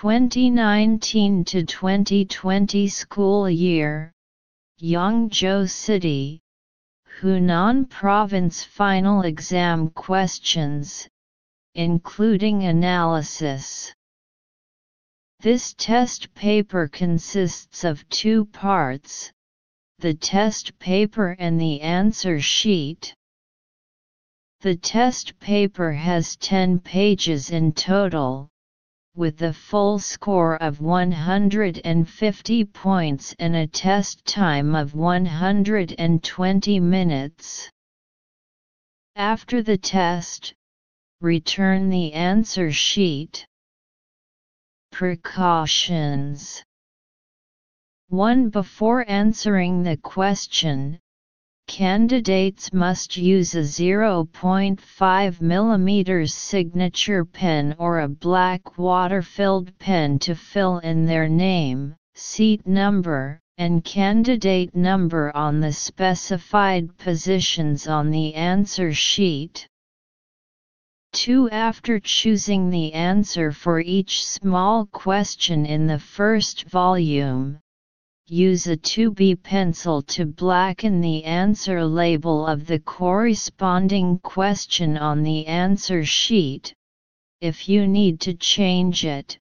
2019 to 2020 school year, Yongzhou City, Hunan Province final exam questions, including analysis. This test paper consists of two parts, the test paper and the answer sheet. The test paper has 10 pages in total, with a full score of 150 points and a test time of 120 minutes. After the test, return the answer sheet. Precautions 1. Before answering the question, Candidates must use a 0.5 mm signature pen or a black water-filled pen to fill in their name, seat number, and candidate number on the specified positions on the answer sheet. 2. After choosing the answer for each small question in the first volume, use a 2B pencil to blacken the answer label of the corresponding question on the answer sheet. If you need to change it,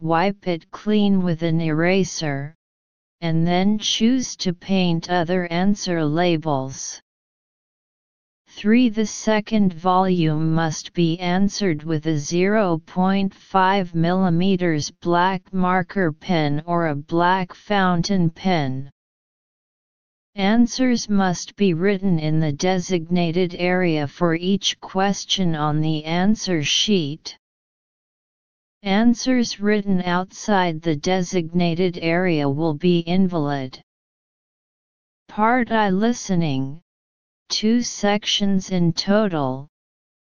wipe it clean with an eraser, and then choose to paint other answer labels. 3. The second volume must be answered with a 0.5 mm black marker pen or a black fountain pen. Answers must be written in the designated area for each question on the answer sheet. Answers written outside the designated area will be invalid. Part I listening two sections in total,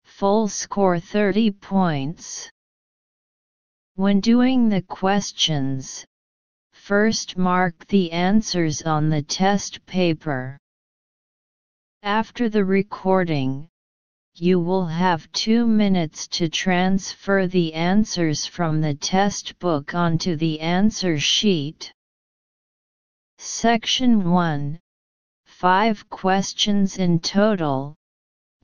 full score 30 points. When doing the questions, first mark the answers on the test paper. After the recording, you will have two minutes to transfer the answers from the test book onto the answer sheet. Section 1 5 questions in total,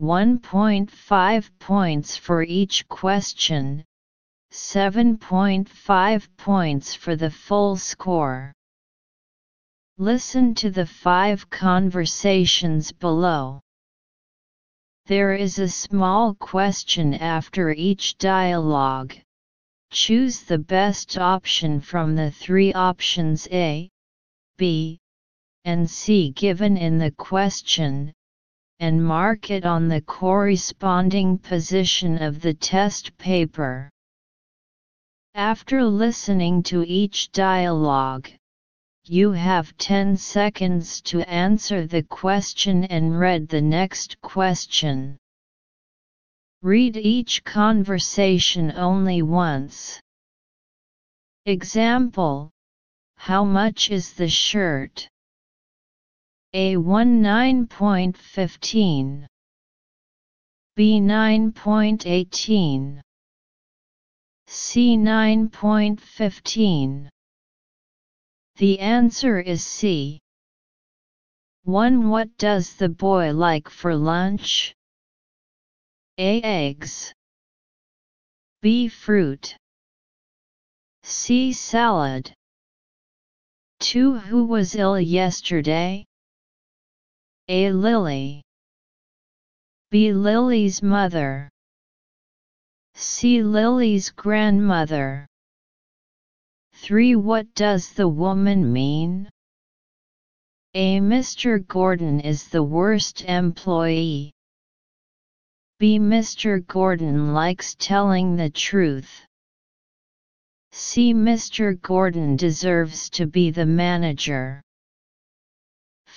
1.5 points for each question, 7.5 points for the full score. Listen to the five conversations below. There is a small question after each dialogue. Choose the best option from the three options A, B, and C given in the question, and mark it on the corresponding position of the test paper. After listening to each dialogue, you have 10 seconds to answer the question and read the next question. Read each conversation only once. Example How much is the shirt? A1 9.15 B 9.18 C 9.15 The answer is C. 1. What does the boy like for lunch? A. Eggs B. Fruit C. Salad 2. Who was ill yesterday? A. Lily B. Lily's mother C. Lily's grandmother 3. What does the woman mean? A. Mr. Gordon is the worst employee. B. Mr. Gordon likes telling the truth. C. Mr. Gordon deserves to be the manager.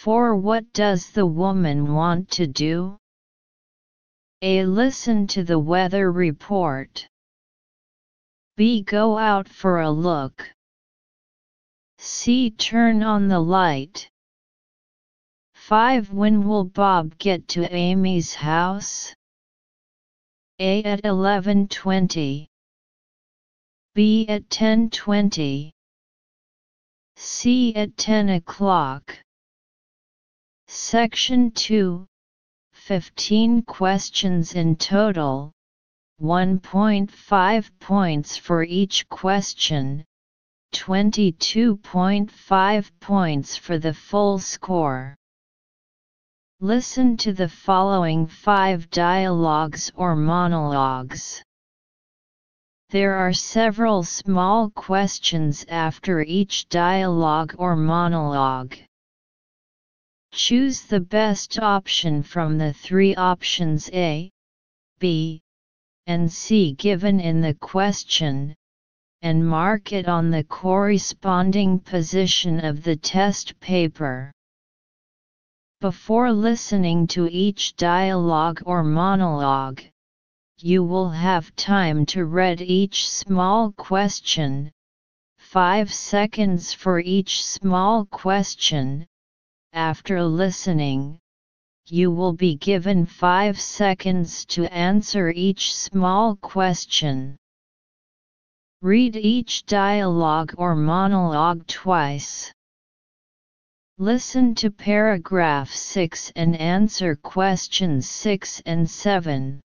For what does the woman want to do? A. Listen to the weather report. B. Go out for a look. C. Turn on the light. 5. When will Bob get to Amy's house? A. At 11.20. B at 10.20 C at 10 o'clock Section 2 15 questions in total 1.5 points for each question 22.5 points for the full score Listen to the following five dialogues or monologues. There are several small questions after each dialogue or monologue. Choose the best option from the three options A, B, and C given in the question, and mark it on the corresponding position of the test paper. Before listening to each dialogue or monologue, you will have time to read each small question, 5 seconds for each small question. After listening, you will be given 5 seconds to answer each small question. Read each dialogue or monologue twice. Listen to paragraph 6 and answer questions 6 and 7.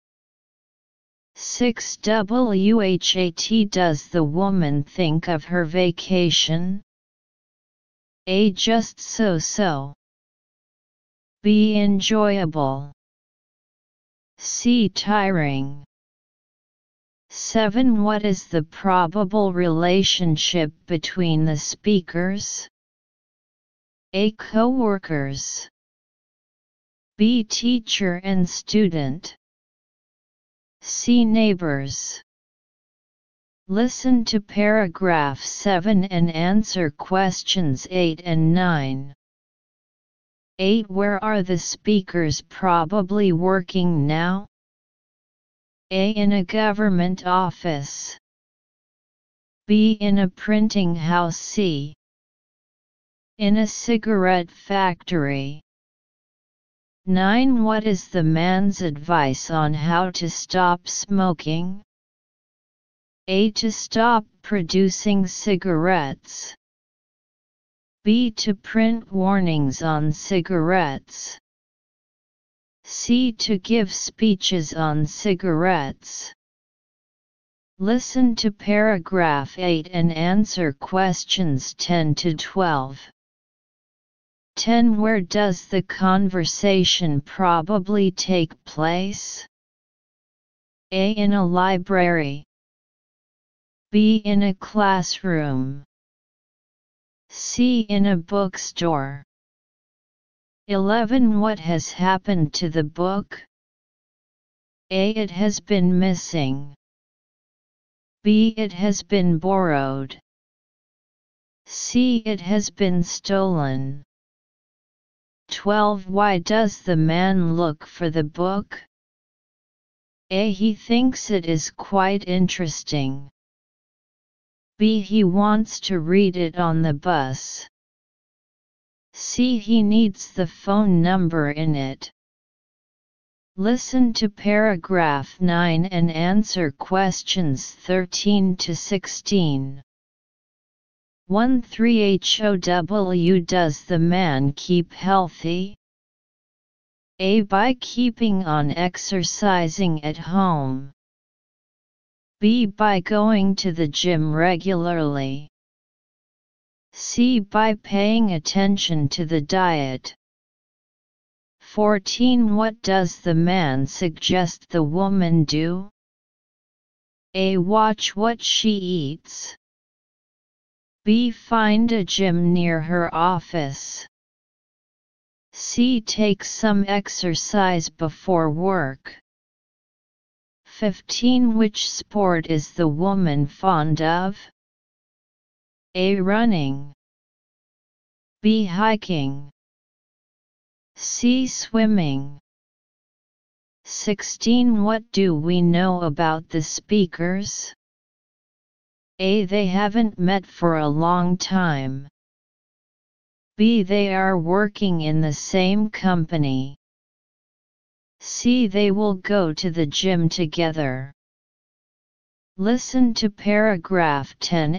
6 WHAT Does the woman think of her vacation? A. Just so so. B. Enjoyable. C. Tiring. 7. What is the probable relationship between the speakers? A. Co-workers B. Teacher and student C. Neighbors Listen to paragraph 7 and answer questions 8 and 9. 8. Where are the speakers probably working now? A. In a government office. B. In a printing house C. In a cigarette factory. 9. What is the man's advice on how to stop smoking? A. To stop producing cigarettes. B. To print warnings on cigarettes. C. To give speeches on cigarettes. Listen to paragraph 8 and answer questions 10 to 12. 10 Where does the conversation probably take place? A. In a library. B. In a classroom. C. In a bookstore. 11. What has happened to the book? A. It has been missing. B. It has been borrowed. C. It has been stolen. 12 Why does the man look for the book? A. He thinks it is quite interesting. B. He wants to read it on the bus. C. He needs the phone number in it. Listen to paragraph 9 and answer questions 13 to 16. 1 3 HOW Does the man keep healthy? A. By keeping on exercising at home. B. By going to the gym regularly. C. By paying attention to the diet. 14 What does the man suggest the woman do? A. Watch what she eats. B. Find a gym near her office. C. Take some exercise before work. 15. Which sport is the woman fond of? A. Running. B. Hiking. C. Swimming. 16. What do we know about the speakers? A. They haven't met for a long time. B. They are working in the same company. C. They will go to the gym together. Listen to paragraph 10